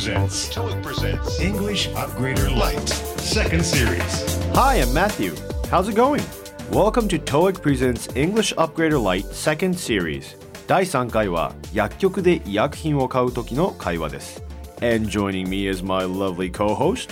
presents TOEIC presents English Upgrader Lite Second Series. Hi, I'm Matthew. How's it going? Welcome to TOEIC Presents English Upgrader Lite Second Series. 第3回は薬局で医薬品を買う時の会話です。And joining me is my lovely co-host.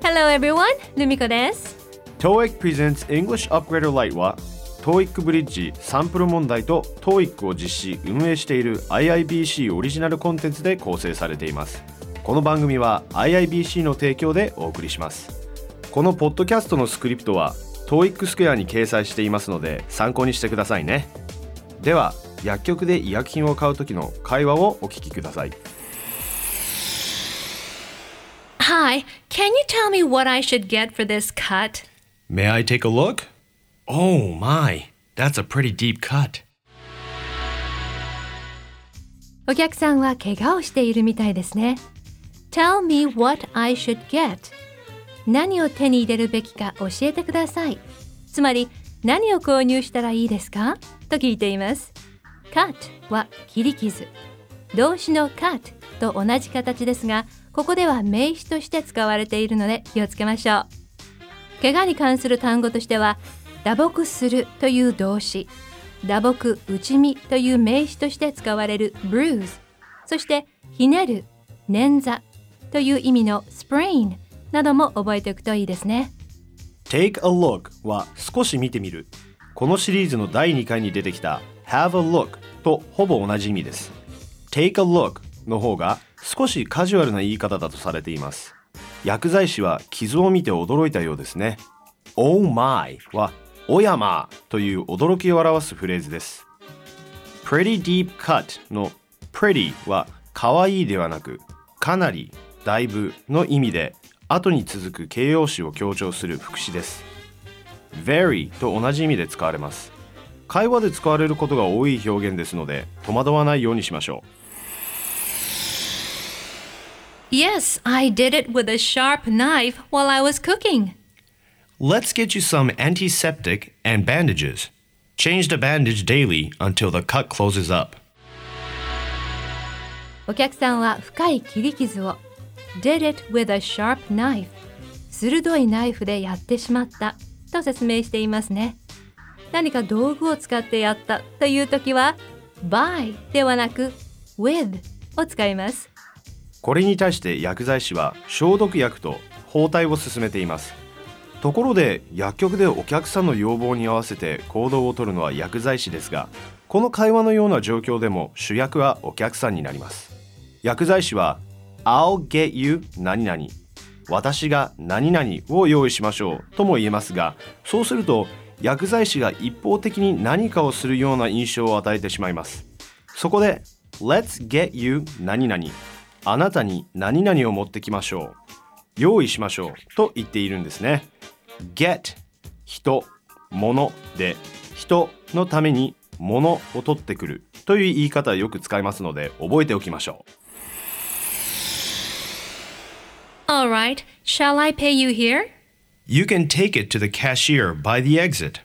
Hello everyone, ルミコです。TOEIC Presents English Upgrader Lite は TOEIC ブリッジサンプル問題と TOEIC を実施運営している IIBC オリジナルコンテンツで構成されていますこの番組は IIBC の提供でお送りしますこのポッドキャストのスクリプトは TOEIC スクエアに掲載していますので参考にしてくださいねでは薬局で医薬品を買う時の会話をお聞きください Hi, can you tell me what I should get for this cut? May I take a look? Oh my, that's a pretty deep cut お客さんは怪我をしているみたいですね。Tell me what I should get. 何を手に入れるべきか教えてください。つまり、何を購入したらいいですか？と聞いています。cut は切り傷。動詞の cut と同じ形ですが、ここでは名詞として使われているので気をつけましょう。怪我に関する単語としては、打撲するという動詞。打撲、打ち身という名詞として使われる bruise そしてひねる、捻挫という意味の sprain なども覚えておくといいですね。Take a look は少し見てみる。このシリーズの第2回に出てきた Have a look とほぼ同じ意味です。Take a look の方が少しカジュアルな言い方だとされています。薬剤師は傷を見て驚いたようですね。Oh my はおやまという驚きを表すフレーズです。Pretty deep cut の pretty は可愛いではなくかなりだいぶの意味で後に続く形容詞を強調する副詞です very と同じ意味で使われます会話で使われることが多い表現ですので戸惑わないようにしましょ Yes, I did it with a sharp knife while I was cooking Let's get you some antiseptic and bandages. Change the bandage daily until the cut closes up. お客さんは深い切り傷を did it with a sharp knife. 鋭いナイフでやってしまった。と説明していますね。何か道具を使ってやったという時は by ではなく with を使います。これに対して薬剤師は消毒薬と包帯を進めています。ところで薬局でお客さんの要望に合わせて行動をとるのは薬剤師ですがこの会話のような状況でも主役はお客さんになります。薬剤師は I'll get you 何々。私が何々を用意しましょう。とも言えますがそうすると薬剤師が一方的に何かをするような印象を与えてしまいます。そこで Let's get you 何々。あなたに何々を持ってきましょう。用意しましょう。と言っているんですね。get 人物で。人のために物を取ってくる。という言い方をよく使いますので覚えておきましょう。Alright, shall I pay you here? You can take it to the cashier by the exit.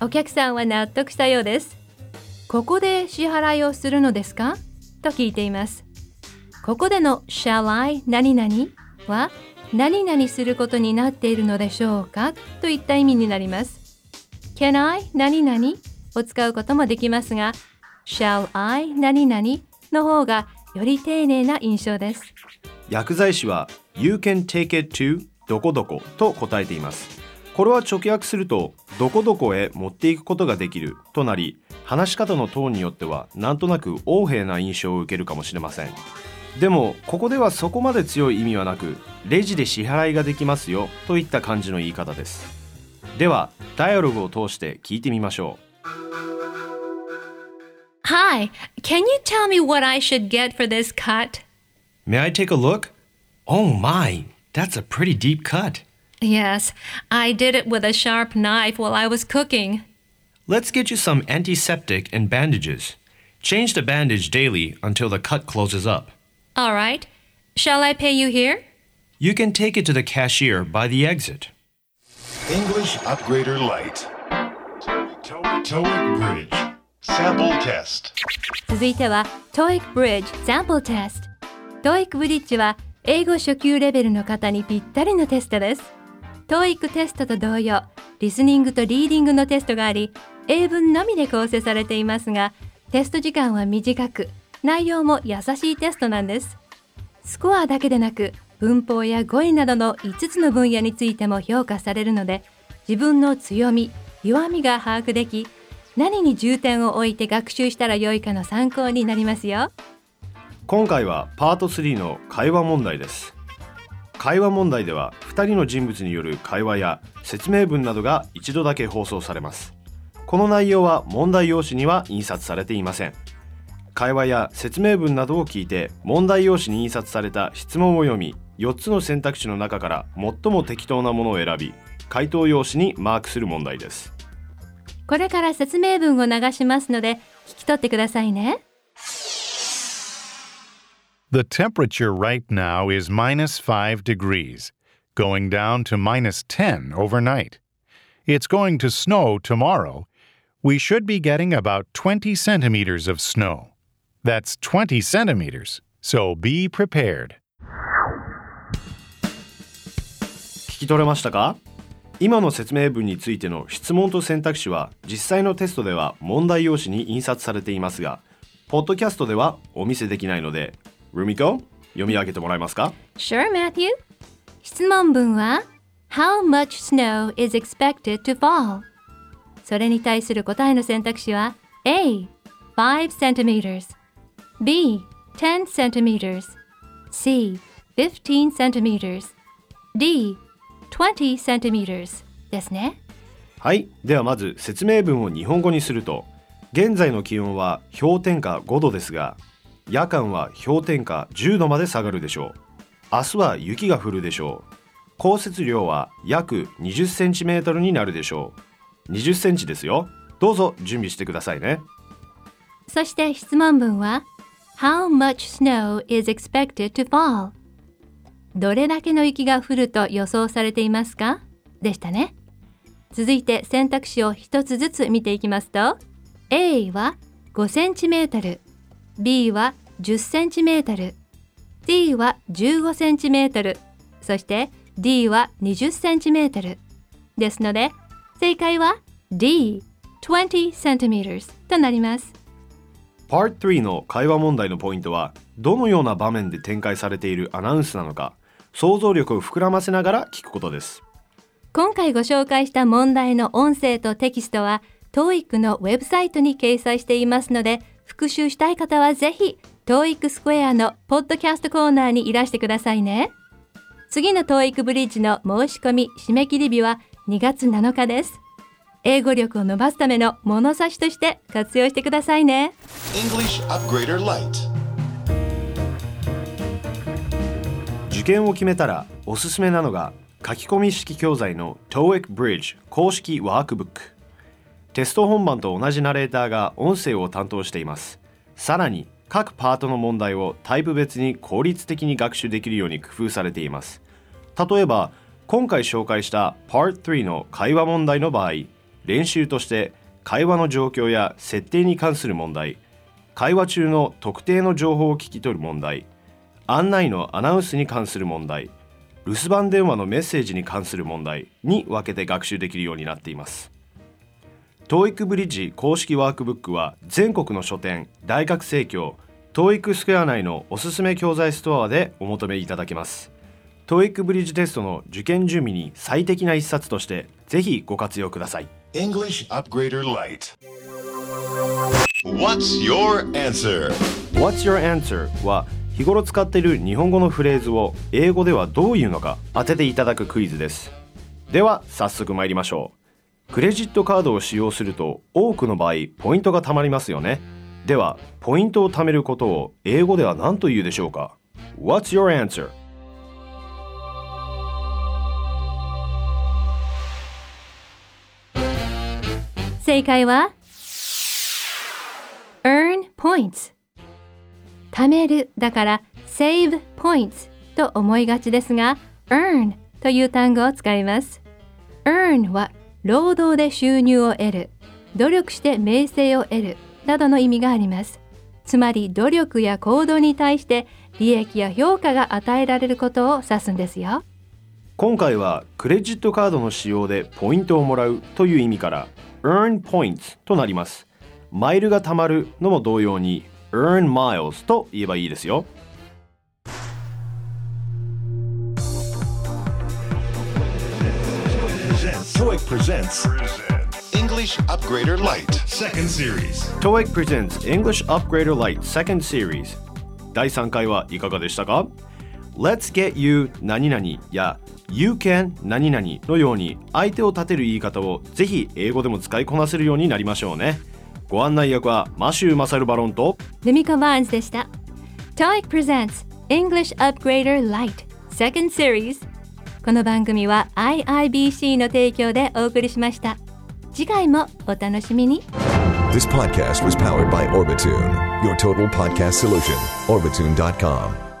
お客さんは納得したようです。ここで支払いをするのですか？と聞いています。ここでの shall I 何々は何々することになっているのでしょうか？といった意味になります。Can I 何々を使うこともできますが shall I 何々の方がより丁寧な印象です薬剤師は You can take it to どこどこと答えています。これは直訳するとどこどこへ持っていくことができるとなり話し方のトーンによってはなんとなく横柄な印象を受けるかもしれません。でもここではそこまで強い意味はなくレジで支払いができますよといった感じの言い方です。ではダイアログを通して聞いてみましょう。Hi, can you tell me what I should get for this cut? May I take a look? Oh my, that's a pretty deep cut. Yes, I did it with a sharp knife while I was cooking. Let's get you some antiseptic and bandages. Change the bandage daily until the cut closes up. All right. Shall I pay you here? You can take it to the cashier by the exit. English Upgrader Lite. TOEIC Bridge. Sample test. 続いては TOEIC Bridge Sample Test TOEIC ブリッジは英語初級レベルの方にぴったりのテストです。TOEIC テストと同様リスニングとリーディングのテストがあり英文のみで構成されていますがテスト時間は短く内容も優しいテストなんです。スコアだけでなく文法や語彙などの5つの分野についても評価されるので自分の強み弱みが把握でき何に重点を置いて学習したらよいかの参考になりますよ。今回はパート3の会話問題です。会話問題では2人の人物による会話や説明文などが一度だけ放送されます。この内容は問題用紙には印刷されていません。会話や説明文などを聞いて問題用紙に印刷された質問を読み4つの選択肢の中から最も適当なものを選び回答用紙にマークする問題です。これから説明文を流しますので聞き取ってくださいね。The temperature right now is minus 5 degrees, going down to minus 10 overnight. It's going to snow tomorrow. We should be getting about 20 centimeters of snow. That's 20 centimeters, so be prepared. 聞き取れましたか今の説明文についての質問と選択肢は実際のテストでは問題用紙に印刷されていますがポッドキャストではお見せできないので ルミコ読み上げてもらえますか Sure, Matthew 質問文は How much snow is expected to fall? それに対する答えの選択肢は A. 5 centimeters B. 10 centimeters C. 15 centimeters D. 20 centimeters ですねはいではまず説明文を日本語にすると現在の気温は氷点下5度ですが夜間は氷点下10度まで下がるでしょう。明日は雪が降るでしょう。降雪量は約20センチメートルになるでしょう。20センチですよ。どうぞ準備してくださいね。そして質問文は How much snow is expected to fall? どれだけの雪が降ると予想されていますか？でしたね。続いて選択肢を一つずつ見ていきますと A は5センチメートル。B は10センチメートル D は15センチメートルそして D は20センチメートルですので正解は D 20 centimeters となります。Part 3の会話問題のポイントはどのような場面で展開されているアナウンスなのか想像力を膨らませながら聞くことです。今回ご紹介した問題の音声とテキストは TOEIC のウェブサイトに掲載していますので復習したい方はぜひ TOEIC スクエアのポッドキャストコーナーにいらしてくださいね。次の TOEIC ブリッジの申し込み締め切り日は2月7日です。英語力を伸ばすための物差しとして活用してくださいね。English Upgrader Lite. 受験を決めたらおすすめなのが書き込み式教材の TOEIC Bridge 公式ワークブックテスト本番と同じナレーターが音声を担当しています。さらに各パートの問題をタイプ別に効率的に学習できるように工夫されています。例えば今回紹介した Part 3の会話問題の場合練習として会話の状況や設定に関する問題会話中の特定の情報を聞き取る問題案内のアナウンスに関する問題留守番電話のメッセージに関する問題に分けて学習できるようになっています。TOEIC ブリッジ公式ワークブックは全国の書店大学生協 TOEIC スクエア内のおすすめ教材ストアでお求めいただけます TOEIC ブリッジテストの受験準備に最適な一冊としてぜひご活用ください English Upgrader Lite. What's your answer? What's your answer? は日頃使っている日本語のフレーズを英語ではどういうのか当てていただくクイズですでは早速参りましょうクレジットカードを使用すると多くの場合ポイントが貯まりますよね。ではポイントを貯めることを英語では何と言うでしょうか？What's your answer? 正解は earn points 貯めるだから save points と思いがちですが earn という単語を使います。earn は労働で収入を得る。努力して名声を得る。などの意味があります。つまり努力や行動に対して利益や評価が与えられることを指すんですよ。今回はクレジットカードの使用でポイントをもらうという意味から earn points となります。マイルが貯まるのも同様に earn miles と言えばいいですよ。TOEIC presents English Upgrader Lite Second Series TOEIC presents English Upgrader Lite Second Series 第3回はいかがでしたか Let's get you 何々や You can 何々のように相手を立てる言い方をぜひ英語でも使いこなせるようになりましょうねご案内役はマシュー・マサル・バロンとルミカ・バーンズでした。TOEIC presents English Upgrader Lite Second Series この番組は IIBC の提供でお送りしました。次回もお楽しみに。This podcast was powered by Orbitune, your total podcast solution. Orbitune.com.